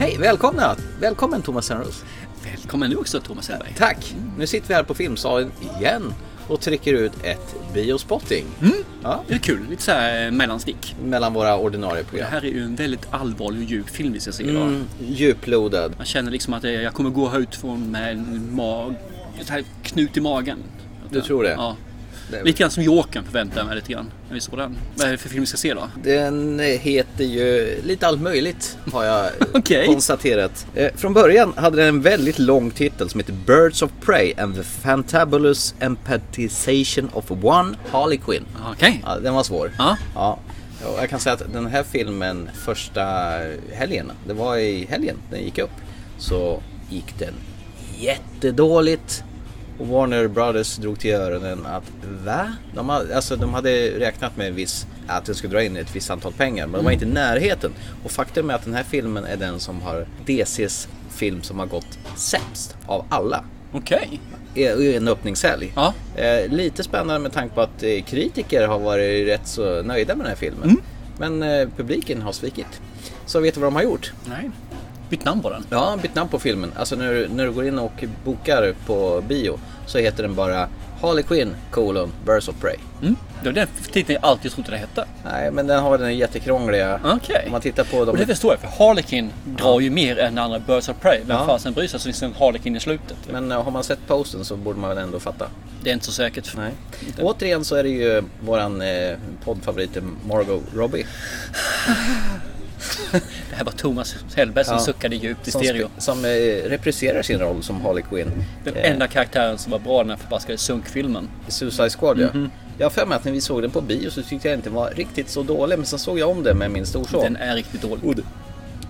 Hej, välkomna! Välkommen Thomas Sennros. Välkommen du också Thomas Hellberg. Tack! Nu sitter vi här på Filmsalen igen och trycker ut ett biospotting. Ja, Det är kul, lite så här eh, mellanstick. mellan våra ordinarie Det program. här är ju en väldigt allvarlig och djup film vi ska se idag. Mm, djuplodad. Man känner liksom att eh, jag kommer gå ut från med en mag... Så här knut i magen. Du tror det? Ja. Lite grann som Jokern förväntar jag mig lite grann. När vi såg den. Vad är det för film vi ska se då? Den heter ju lite allt möjligt har jag Okej. konstaterat. Eh, från början hade den en väldigt lång titel som heter Birds of Prey and the Fantabulous Empathization of One Harley Quinn. Okej. Ja, den var svår. Ja. Ja. Jag kan säga att den här filmen första helgen, det var i helgen den gick upp, så gick den jättedåligt. Och Warner Brothers drog till öronen att va? De, ha- alltså, de hade räknat med en viss, att den skulle dra in ett visst antal pengar men de var inte i närheten. Och faktum är att den här filmen är den som har DCs film som har gått sämst av alla Okej. i en öppningshelg. Ja. Eh, lite spännande med tanke på att eh, kritiker har varit rätt så nöjda med den här filmen. Mm. Men eh, publiken har svikit. Så vet du vad de har gjort? Nej. Bytt namn på den. Ja, bytt namn på filmen. Alltså när, när du går in och bokar på bio så heter den bara Harley Quinn, colon, Birds of Prey. Mm. Det var den titeln jag alltid trodde det hette. Nej, men den har den jättekrångliga... Om man tittar på Och dem... det förstår jag för Harlequin drar ju mer än andra Birds of Prey. Vem Ja. fasen bryr sig? Så finns det en Harlequin i slutet. Men eh, har man sett posten så borde man väl ändå fatta. Det är inte så säkert. Nej. Återigen så är det ju våran eh, poddfavorit Margot Robbie. Det här var Thomas Hellberg som Ja. suckade djupt i som, stereo. som eh, repriserar sin roll som Harley Quinn. Den Eh, enda karaktären som var bra i den här förbaskade sunkfilmen. Suicide Squad ja. Mhm. Jag har för mig att när vi såg den på bio så tyckte jag inte den var riktigt så dålig. Men sen såg jag om den med min storson. Den är riktigt dålig. Och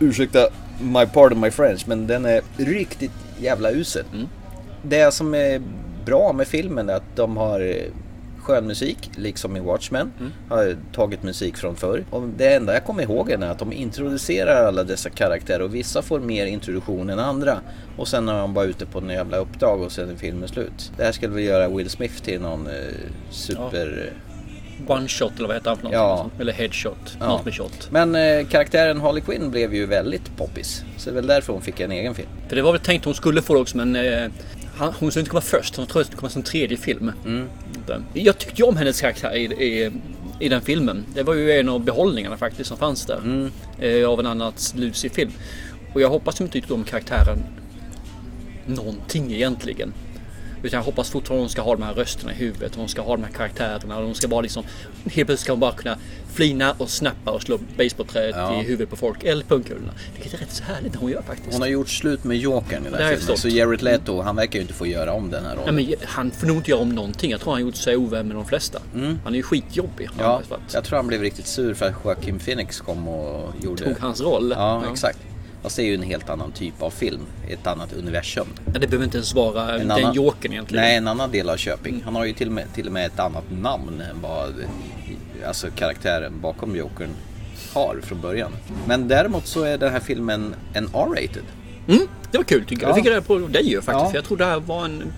Ursäkta my pardon my French men den är riktigt jävla usel. Mm. Det som är bra med filmen är att de har eh, skön musik, liksom i Watchmen. Mm. Har tagit musik från förr. Och det enda jag kommer ihåg är att de introducerar alla dessa karaktärer och vissa får mer introduktion än andra. Och sen är de bara ute på en jävla uppdrag och sen är filmen slut. Det här skulle väl göra Will Smith till någon eh, super... One shot eller vad heter han för något? Ja. Eller headshot. Ja. Något med shot. Men eh, karaktären Harley Quinn blev ju väldigt poppis. Så det är väl därför hon fick en egen film. För det var väl tänkt att hon skulle få det också men eh, hon skulle inte komma först. Hon tror att det skulle komma som tredje film. Mm. Den- Jag tyckte ju om hennes karaktär i, i, i den filmen. Det var ju en av behållningarna faktiskt som fanns där. Mm. Eh, av en annat Lucy-film. Och jag hoppas de inte tyckte om karaktären någonting egentligen. Utan jag hoppas fortfarande hon ska ha de här rösterna i huvudet. Hon ska ha de här karaktärerna. Och hon ska bara liksom... Helt plötsligt ska hon bara kunna flina och snappa och slå basebollträet Ja. i huvudet på folk. Eller pungkulorna. Vilket är rätt så härligt när hon gör faktiskt. Hon har gjort slut med Jokern i den här filmen. Så Jared Leto, han verkar ju inte få göra om den här rollen. Nej, men han får nog inte göra om någonting. Jag tror han gjort sig ovän med de flesta. Han är ju skitjobbig. ja, jag tror han blev riktigt sur för att Joaquin Phoenix kom och gjorde... Tog hans roll. Ja, exakt. Fast det är ju en helt annan typ av film. Ett annat universum. Ja, det behöver inte ens vara En den annan- jokern egentligen. Nej, en annan del av Köping. Han har ju till och med, till och med ett annat namn än vad alltså, karaktären bakom Jokern har från början. Men däremot så är den här filmen en R-rated. Mm, det var kul tycker jag. Ja. Det fick jag reda på dig ju faktiskt. Ja. Jag trodde det här var en,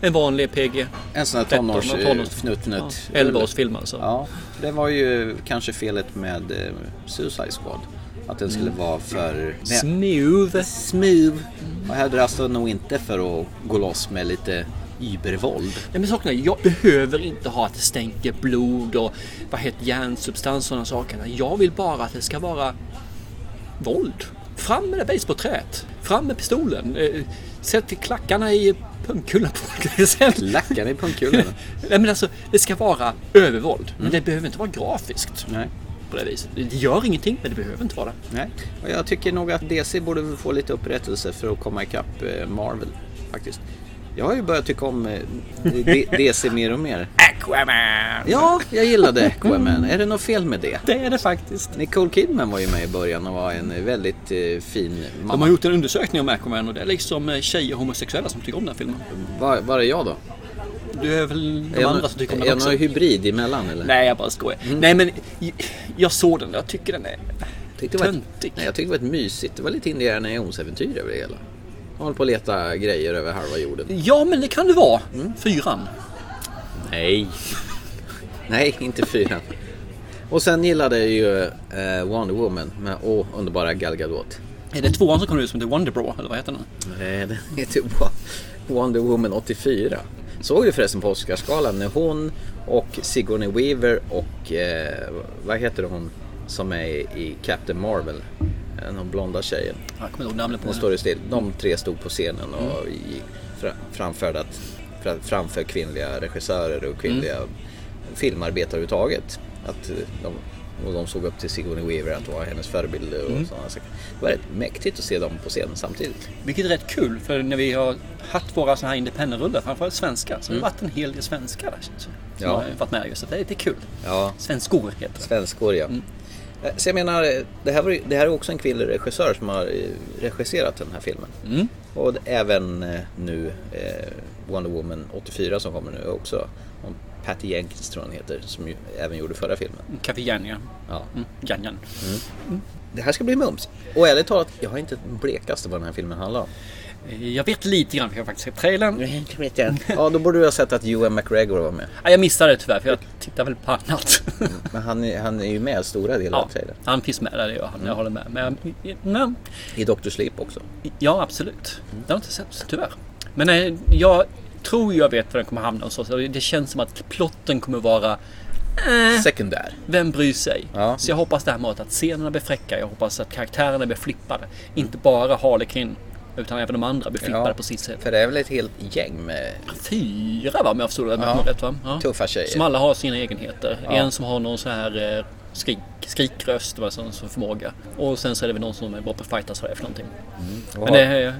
en vanlig PG. En sån här 13, tonårs... tonårs- eh, fnutt, Ja, fnutt. 11-årsfilm alltså. Ja, det var ju kanske felet med eh, Suicide Squad. Att den skulle vara för... Smooth. Smooth. Och här dras det nog inte för att gå loss med lite übervåld. Nej, men saken är, jag behöver inte ha att det stänker blod och vad heter järnsubstans och sådana saker. Jag vill bara att det ska vara våld. Fram med det basebollträet. Fram med pistolen. Eh, Sätt klackarna i pungkulan på folk. Lackan i pungkulorna. Nej men alltså, det ska vara övervåld. Men det behöver inte vara grafiskt Nej. På det viset. Det gör ingenting, men det behöver inte vara det. Nej. Och jag tycker nog att DC borde få lite upprättelse för att komma ikapp eh, Marvel. Faktiskt. Jag har ju börjat tycka om eh, DC mer och mer. Aquaman! Ja, jag gillade Aquaman. Är det något fel med det? Det är det faktiskt. Nicole Kidman var ju med i början och var en väldigt eh, fin mamma. De har gjort en undersökning om Aquaman och det är liksom tjejer och homosexuella som tycker om den filmen. Var, var är jag då? Du är väl de är andra som tycker om är den också? någon hybrid emellan eller? Nej, jag bara skojar. Nej, men jag såg den jag tycker den är tyckte det töntig. nej, jag tyckte det var ett mysigt. Det var lite Indiana Jones-äventyr över det hela. De håller på att leta grejer över halva jorden. Ja, men det kan det vara. Fyran. Nej. Nej, inte fyran. Och sen gillade jag ju eh, Wonder Woman med åh, underbara Gal Gadot. Är det tvåan som kommer ut som heter Wonderbra eller vad heter den? Eh, Den heter Wo- Wonder Woman 84. Såg du förresten på Oscarsgalan när hon och Sigourney Weaver och eh, vad heter hon som är i Captain Marvel? Eh, Den blonda tjejen. Jag kommer ihåg namnet på Hon står still. De tre stod på scenen och fra, framförde att, fra, framför kvinnliga regissörer och kvinnliga filmarbetare överhuvudtaget. Att eh, de, och de såg upp till Sigourney Weaver att vara hennes förebild och sådana saker. Det var rätt mäktigt att se dem på scenen samtidigt. Vilket är rätt kul för när vi har haft våra sådana här independent-rullar, framförallt svenska, så har det varit en hel del svenskar där. som, Ja. har varit med just. Så det är lite kul. Ja, Svenskor heter det. Svenskor ja. Eh, Så jag menar, det här, var, det här är också en kvinnlig regissör som har eh, regisserat den här filmen. Mm. Och även eh, nu eh, Wonder Woman 84 som kommer nu också. Patty Jenkins tror jag hon heter, som ju även gjorde förra filmen. Café Jan, ja. Ja. Mm. Jan, Jan. Det här ska bli mums. Och ärligt talat, jag har inte den blekaste vad den här filmen handlar om. Eh, Jag vet lite grann, för jag har faktiskt sett trailern. Ja, då borde du ha sett att Ewan McGregor var med. Ja, jag missade det tyvärr, för jag tittar väl på annat. Men han är, han är ju med stora delar ja, av trailern. han finns med där, det gör han. Jag håller med. Men, men I Dr. Sleep också. ja, absolut. Det har jag inte sett, tyvärr. Men eh, jag tror jag vet var den kommer hamna och så. så Det känns som att plotten kommer vara Sekundär. Vem bryr sig? Ja. Så jag hoppas det här med att scenerna blir fräcka. Jag hoppas att karaktärerna blir flippade. Inte bara Harlequin. Utan även de andra blir flippade Ja. på sitt sätt. För det är väl ett helt gäng med Fyra va, om jag förstod det Ja. rätt va? Ja. tuffa tjejer. Som alla har sina egenheter. Ja. En som har någon så här eh, skrik, skrikröst, va, som, som förmåga. Och sen så är det väl någon som är bra på att fightas vad det är för någonting. Och Men det, eh,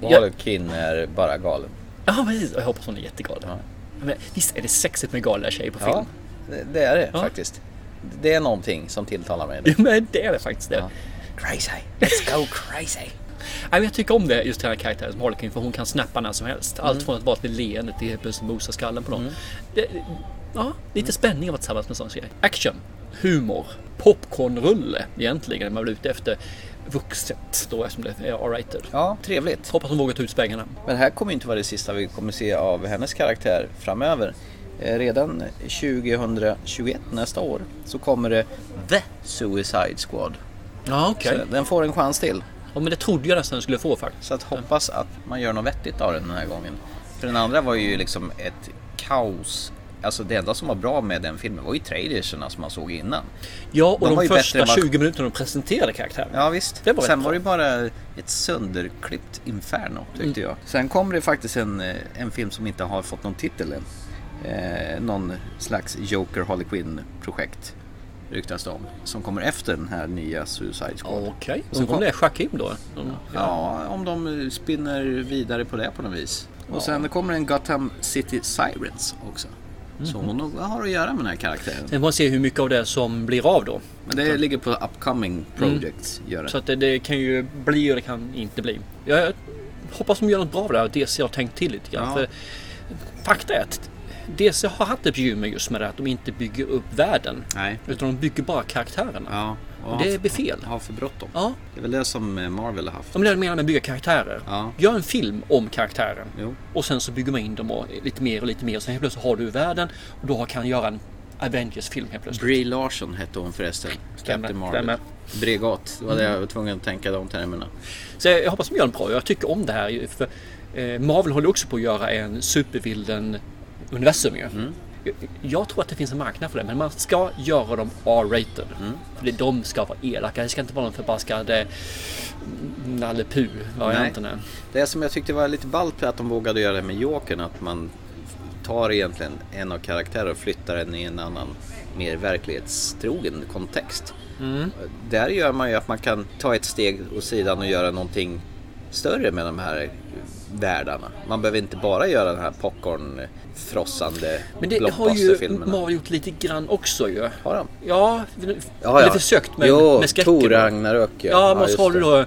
Och ja, Harlequin är bara galen. Ja, precis. Jag hoppas hon är jättegalen. Ja. Men visst är det sexigt med galna tjejer på film? Ja, det- det är det Ja. faktiskt. Det är någonting som tilltalar mig. Ja, men det är det faktiskt det. Ja. Crazy, let's go crazy. Nej, jag tycker om det, just den här karaktären som Harlequin för hon kan snappa när som helst. Mm. Allt från att vara ett leende till helt plötsligt mosa skallen på någon. Det, ja, lite spänning att vara tillsammans med en sån tjej. Action, humor, popcornrulle egentligen. Man vill ute efter vuxet då eftersom det är R-rated. Ja, trevligt. Hoppas hon vågar ta ut svängarna. Men det här kommer inte vara det sista vi kommer se av hennes karaktär framöver. Eh, Redan 2021, nästa år, så kommer det The Suicide Squad. Ja, okej. Så den får en chans till. Ja, men det trodde jag nästan den skulle få faktiskt. Så att hoppas att man gör något vettigt av den den här gången. För den andra var ju liksom ett kaos. Alltså det enda som var bra med den filmen var ju trailerserna som man såg innan. Ja, och De de, bättre första vad- 20 minuterna de presenterade karaktären. Ja visst. Det var Sen var det bara ett sönderklippt inferno tyckte jag. Sen kommer det faktiskt en, eh, en film som inte har fått någon titel än. Eh, någon slags Joker Harley Quinn projekt ryktas det om. Som kommer efter den här nya Suicide Squad. Okej, Och sen kom- kom det Shakim då. De, Ja, om de spinner vidare på det på något vis. Och sen kommer en Gotham City Sirens också. Så hon har att göra med den här karaktären. Sen får man se hur mycket av det som blir av då. Men det ligger på upcoming projects. Gör det. Så att det, det kan ju bli och det kan inte bli. Jag hoppas de gör något bra av det här och DC har tänkt till lite grann. Ja. För fakta är att DC har haft ett bekymmer just med det att de inte bygger upp världen. Nej. Utan de bygger bara karaktärerna. Ja. Och det blir fel. Har för bråttom. Ja, Det är väl det som eh, Marvel har haft. de menar med att bygga karaktärer. Ja. Gör en film om karaktären. Jo. Och sen så bygger man in dem och lite mer och lite mer. Sen helt plötsligt har du världen och då kan du göra en Avengers-film helt plötsligt. Brie Larson hette hon förresten. Stämmer, Captain Marvel. stämmer. Bregat. Det var det jag var tvungen att tänka de termerna. Så jag hoppas de gör en bra. Jag tycker om det här. För eh, Marvel håller också på att göra en supervilden universum ju. Mm. Jag- tror att det finns en marknad för det, men man ska göra dem R-rated. Mm. För det, de ska vara elaka. Det ska inte vara någon förbaskad Nalle Puh-varianten. här. Det som jag tyckte var lite ballt att de vågade göra det med Jokern. Att man tar egentligen en av karaktärerna och flyttar den i en annan mer verklighetstrogen kontext. Mm. Där gör man ju att man kan ta ett steg åt sidan och göra någonting större med de här världarna. Man behöver inte bara göra den här popcorn-frossande Men det har ju. Marvel gjort lite grann också ju. Har de? Ja, Ja, eller försökt med, jo, med skräcken. Thor Ragnarök ja. Ja, men just så har du då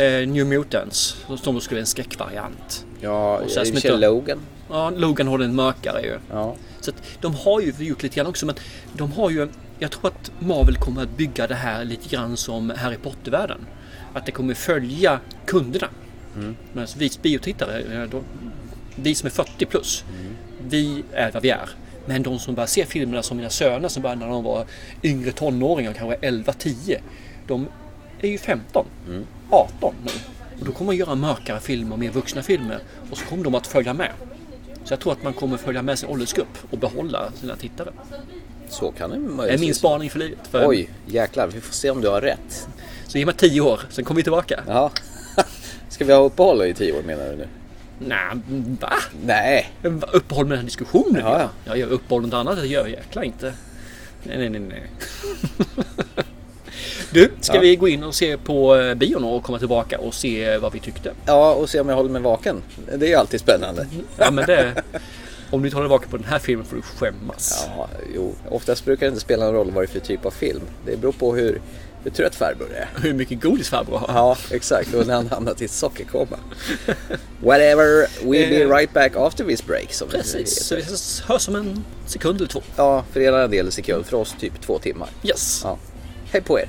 eh, New Mutants som då skulle vara en skräckvariant. Ja, och sen inte- Logan. Ja, Logan har den mörkare ju. Ja. Så att de har ju gjort lite grann också men de har ju Jag tror att Marvel kommer att bygga det här lite grann som Harry Potter-världen. Att det kommer följa kunderna. Mm. Men vi biotittare, de, vi som är 40 plus, Mm. vi är vad vi är. Men de som bara ser filmerna som mina söner som började när de var yngre tonåringar, kanske 11-10. De är ju 15. Mm. 18 nu. Och då kommer man göra mörkare filmer, mer vuxna filmer. Och så kommer de att följa med. Så jag tror att man kommer följa med sin åldersgrupp och behålla sina tittare. Så kan det Det är möjligtvis min spaning för livet. För Oj, jäklar. Vi får se om du har rätt. Så ge mig 10 år, sen kommer vi tillbaka. Ja. Ska vi ha uppehåll i tio år menar du nu? Nej, va? Nej. Uppehåll med den här diskussionen? Ja, ja. Jag gör uppehåll något annat, det gör jag jäkla inte. Nej, nej, nej, nej. Du, ska Ja. vi gå in och se på eh, bion och komma tillbaka och se vad vi tyckte? Ja, och se om jag håller mig vaken. Det är ju alltid spännande. Ja, men det... Om du inte håller vaken på den här filmen får du skämmas. Ja, jo. Oftast brukar det inte spela någon roll vad det är för typ av film. Det beror på hur, hur trött farbror är. Hur mycket godis farbror har. Ja, exakt. Och när han hamnat i ett sockerkoma. Whatever, we'll be right back after this break. Som Precis, så vi hörs om en sekund eller två. Ja, för er en del sekund. För oss typ två timmar. Yes. Ja. Hej på er.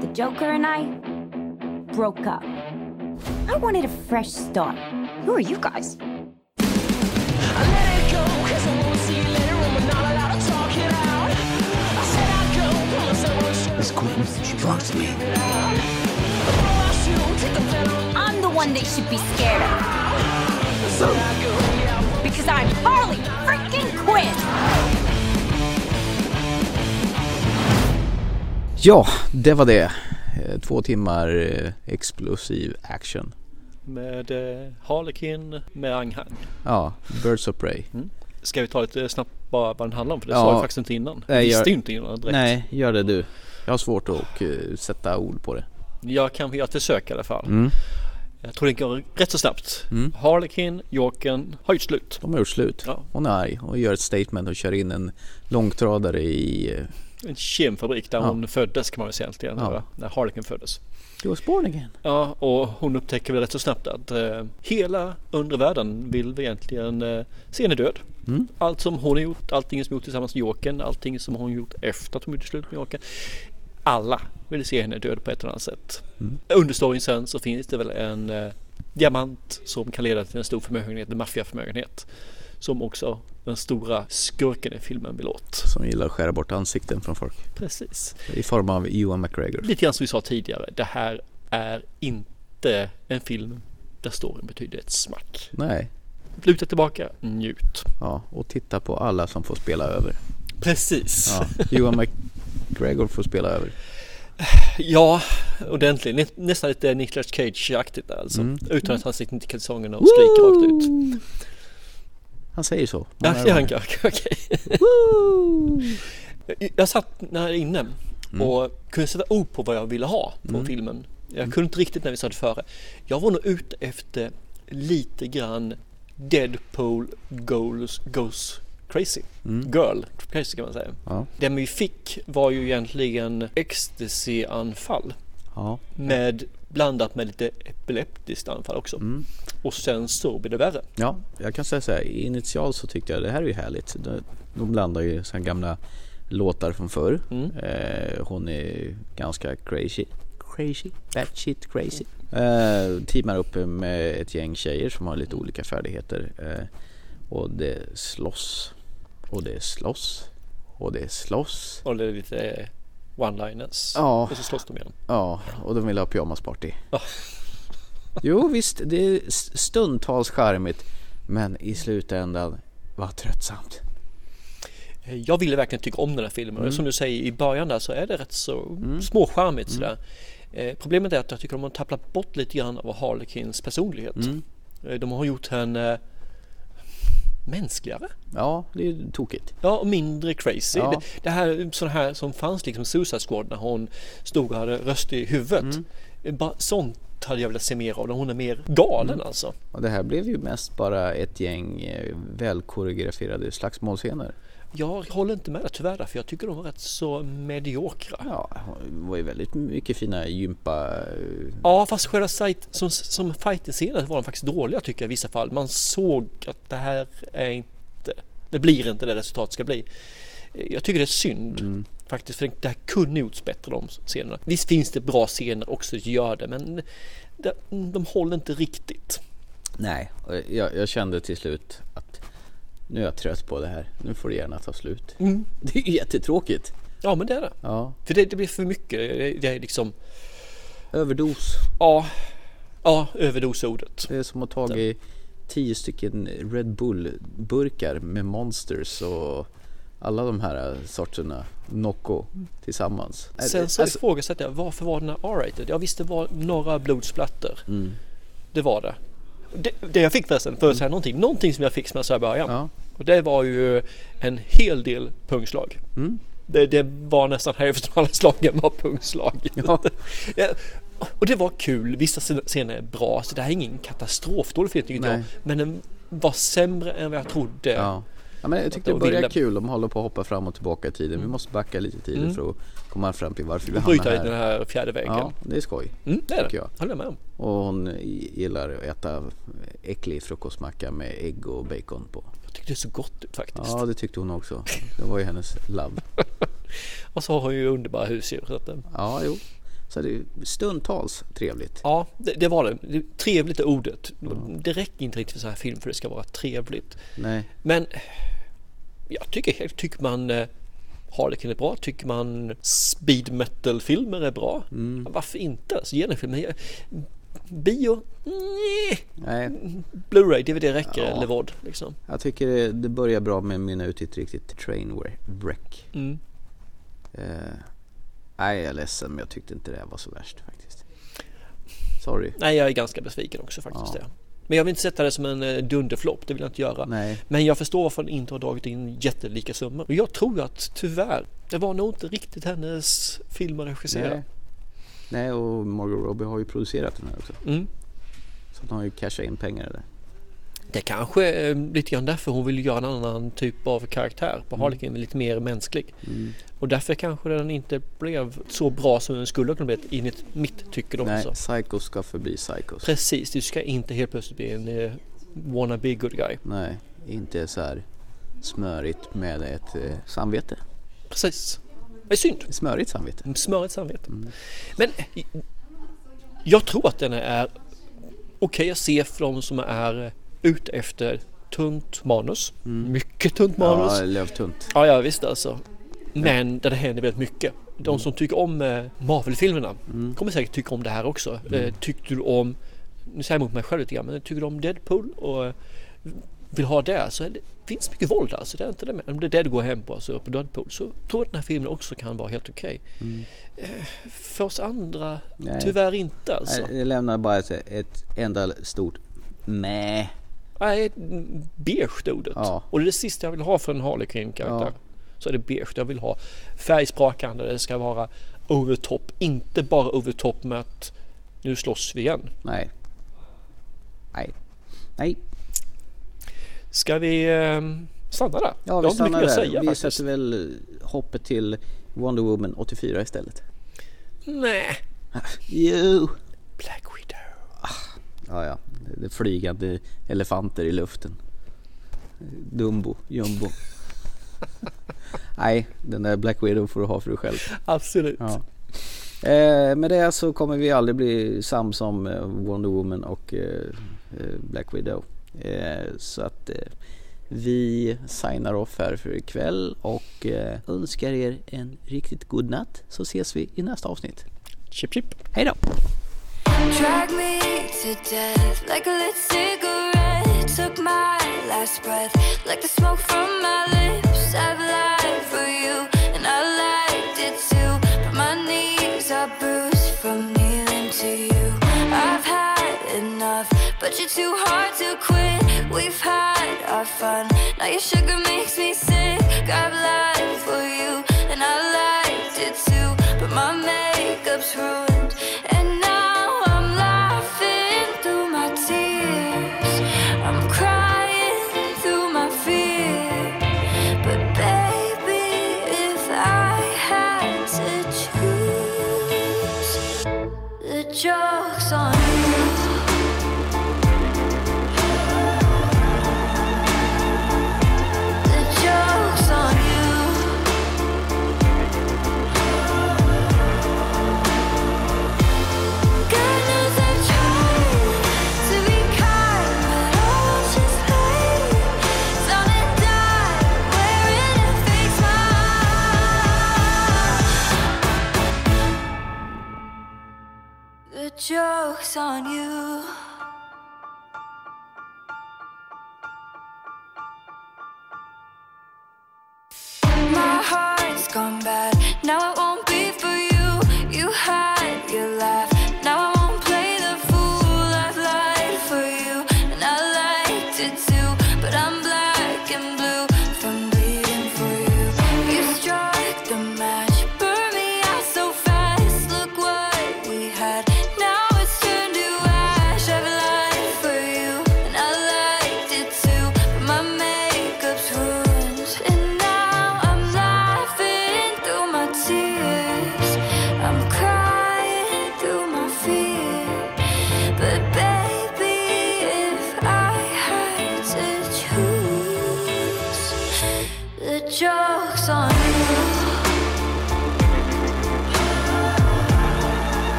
The Joker and I broke up. I wanted a fresh start. Who are you guys? Miss Quentin, she talks to me. I'm the one they should be scared of. Because I'm Harley freaking Quinn! Ja, det var det. Eh, Två timmar eh, explosiv action. Med eh, Harlequin med Ang Han. Ja, Birds of Prey. Ska vi ta lite snabbt bara vad den handlar om? För det Ja. sa jag faktiskt inte innan. Nej, Jag visste ju inte innan direkt. Nej, gör det du. Jag har svårt att eh, sätta ord på det. Jag kan göra ett försök i alla fall. Mm. Jag tror det går rätt så snabbt. Harlequin, Jokern har gjort slut. De har gjort slut. Ja. Hon är arg och gör ett statement och kör in en långtradare i... eh, En kemfabrik där Ja. hon föddes kan man väl säga egentligen. Ja. När Harlequin föddes. He was born again. Ja, och hon upptäcker väl rätt så snabbt att eh, hela undre världen vill vi egentligen eh, se henne död. Mm. Allt som hon har gjort, allting som hon gjort tillsammans med Jokern, allting som hon gjort efter att hon gjorde slut med Jokern. Alla vill se henne död på ett eller annat sätt. Mm. Under storyn sen så finns det väl en eh, diamant som kan leda till en stor förmögenhet, en maffiaförmögenhet. Som också den stora skurken i filmen vill åt. Som gillar att skära bort ansikten från folk. Precis. I form av Ewan McGregor. Lite grann som vi sa tidigare, det här är inte en film där storyn betyder ett smack. Nej. Luta tillbaka, njut. Ja, och titta på alla som får spela över. Precis. Ja, Ewan McGregor får spela över. ordentligt. Nä, nästan lite Nicolas Cage-aktigt alltså. Mm. Utan att han sitter inte i kalsongerna och skriker rakt ut. Han säger så. Ja, det han gånger. kan. Okej. Jag satt här inne och kunde sätta ord på vad jag ville ha på filmen. Jag kunde inte riktigt när vi sa det före. Jag var nog ute efter lite grann Deadpool goes, goes crazy. Girl crazy kan man säga. Ja. Det vi fick var ju egentligen ecstasy-anfall Ja. med blandat med lite epileptiskt anfall också. Och sen så blir det värre. ja, jag kan säga så här. Initialt så tyckte jag det här är ju härligt. De, blandar ju såna gamla låtar från förr. Mm. Eh, hon är ganska crazy. Crazy? Batshit crazy. Eh, teamar upp med ett gäng tjejer som har lite olika färdigheter. Eh, och det slåss. Och det slåss. Och det slåss. Och det är lite one-liners. Ja. Och så slåss de igen. Ja, och de vill ha pyjamasparty. Ja. Jo visst, det är stundtals charmigt. Men i slutändan, vad tröttsamt. Eh, Jag ville verkligen tycka om den här filmen. Mm. Som du säger i början där så är det rätt så småcharmigt sådär. Eh, problemet är att jag tycker de har tapplat bort lite grann av Harlequins personlighet. Mm. Eh, de har gjort henne mänskligare. Ja, det är ju tokigt. Ja, och mindre crazy. Ja. Det, det här, sån här som fanns liksom Suicide Squad när hon stod och hade röst i huvudet. Mm. Bara, sånt hade jag velat se mer av. Hon är mer galen Mm. alltså. Och det här blev ju mest bara ett gäng eh, välkoreograferade slagsmålscener. Jag håller inte med tyvärr för jag tycker de var rätt så mediokra. Ja, det var ju väldigt mycket fina gympa... Ja fast själva sajt, som, som fighter-scenen var de faktiskt dåliga tycker jag i vissa fall. Man såg att det här är inte, det blir inte det resultatet ska bli. Jag tycker det är synd faktiskt för det här kunde gjorts bättre de scenerna. Visst finns det bra scener också, det gör det men de, de håller inte riktigt. Nej, jag, jag kände till slut att nu är jag trött på det här. Nu får det gärna ta slut. Det är jättetråkigt. Ja men det är det. Ja, För det, det blir för mycket. Det, det är liksom Överdos. Ja, ja överdosordet. Det är som att ta tagit tio stycken Red Bull-burkar med Monsters och alla de här sorterna Nocco tillsammans. Sen så Alltså- ifrågasätter jag varför var den här R-rated? Ja visst det var några blodsplatter. Mm. Det var det. Det. Det jag fick förresten, för att säga någonting, någonting som jag fick som jag sa i början. Ja. Och det var ju en hel del pungslag. Mm. Det, det var nästan hälften av alla slagen var pungslag. Ja. Och det var kul, vissa scener är bra, så det här är ingen katastrofdålig film tycker jag. Men den var sämre än vad jag trodde. Ja. ja men jag tyckte det Willem. kul. De håller på att hoppa fram och tillbaka i tiden. Vi måste backa lite i tiden Mm. för att komma fram till varför vi hamnar bryta i den här. här fjärde väggen. Ja, det är skoj. Mm, det är det. jag. Håller jag med om. Och hon gillar att äta äcklig frukostmacka med ägg och bacon på. Jag tyckte det såg gott ut faktiskt. Ja, det tyckte hon också. Det var ju hennes love. Och så har hon ju underbara husdjur. Så att, eh, Ja, jo. Så det är stundtals trevligt. ja, det, det var det. det. Trevligt är ordet. Det räcker inte riktigt för så här film för det ska vara trevligt. Nej, Men jag tycker, tycker man eh, Harlequin är bra, tycker man speed metal filmer är bra. Mm. Varför inte? Alltså, ge den filmen. Bio? Nej. nej. Blu-ray, DVD räcker Ja. eller vad liksom. Jag tycker det, det börjar bra med mynna ut i ett riktigt train wreck. Mm. Eh, nej, jag är ledsen men jag tyckte inte det var så värst faktiskt. Sorry. Nej, jag är ganska besviken också faktiskt. Ja. Det. Men jag vill inte sätta det som en eh, dunderflopp, det vill jag inte göra. Nej, Men jag förstår varför den inte har dragit in jättelika summor. Och jag tror att tyvärr, det var nog inte riktigt hennes film att regissera. nej. Nej, och Margot Robbie har ju producerat den här också. Mm. Så hon har ju cashat in pengar där. Det kanske är lite grann därför hon vill göra en annan typ av karaktär på Harlequin, lite mer mänsklig. Mm. Och därför kanske den inte blev så bra som den skulle kunna bli enligt mitt tycke Nej, alltså. psychos ska förbli psychos. Precis, du ska inte helt plötsligt bli en eh, wannabe good guy. Nej, inte så här smörigt med ett eh, samvete. Precis. Det är synd. Smörigt samvete. Smörigt samvete. Men eh, jag tror att den är okej att se för de som är ute efter tunt manus. Mycket tunt manus. Ja, lövtunt. Ja, ja visst alltså. Men där det händer väldigt mycket. De som tycker om eh, Marvel-filmerna kommer säkert tycka om det här också. Eh, tyckte du om, nu säger jag emot mig själv lite grann, men tycker du om Deadpool och eh, vill ha det så är det finns mycket våld alltså. Det är inte det med. Om det är det du går hem på, alltså på Deadpool, så tror jag att den här filmen också kan vara helt okej. Eh, för oss andra, Nej. tyvärr inte alltså. Nej, Det lämnar bara ett, ett enda stort meh. Nej, beige stod det. Ja. Och det är det sista jag vill ha för en Harlequin-karaktär. Ja. Så är det beige. Jag vill ha färgsprakande, det ska vara over top. Inte bara over top med att nu slåss vi igen. Nej. Nej. Nej. Ska vi eh, stanna där? Ja, vi stannar där. säga vi faktiskt. sätter väl hoppet till Wonder Woman 84 istället. Nej. Jo. Black Widow. Ja, ja. Flygande elefanter i luften. Dumbo, jumbo. Nej, den där Black Widow får du ha för dig själv. Absolut. Ja. Eh, med det så kommer vi aldrig bli sams om eh, Wonder Woman och eh, eh, Black Widow. Eh, så att eh, vi signar off här för ikväll och önskar er en riktigt god natt så ses vi i nästa avsnitt. Chip chip. Hej då! Drag me to death like a lit cigarette. Took my last breath like the smoke from my lips. I've lied for you and I liked it too. But my knees are bruised from kneeling to you. I've had enough, but you're too hard to quit. We've had our fun. Now your sugar makes me sick. I've lied for you and I liked it too. But my makeup's ruined.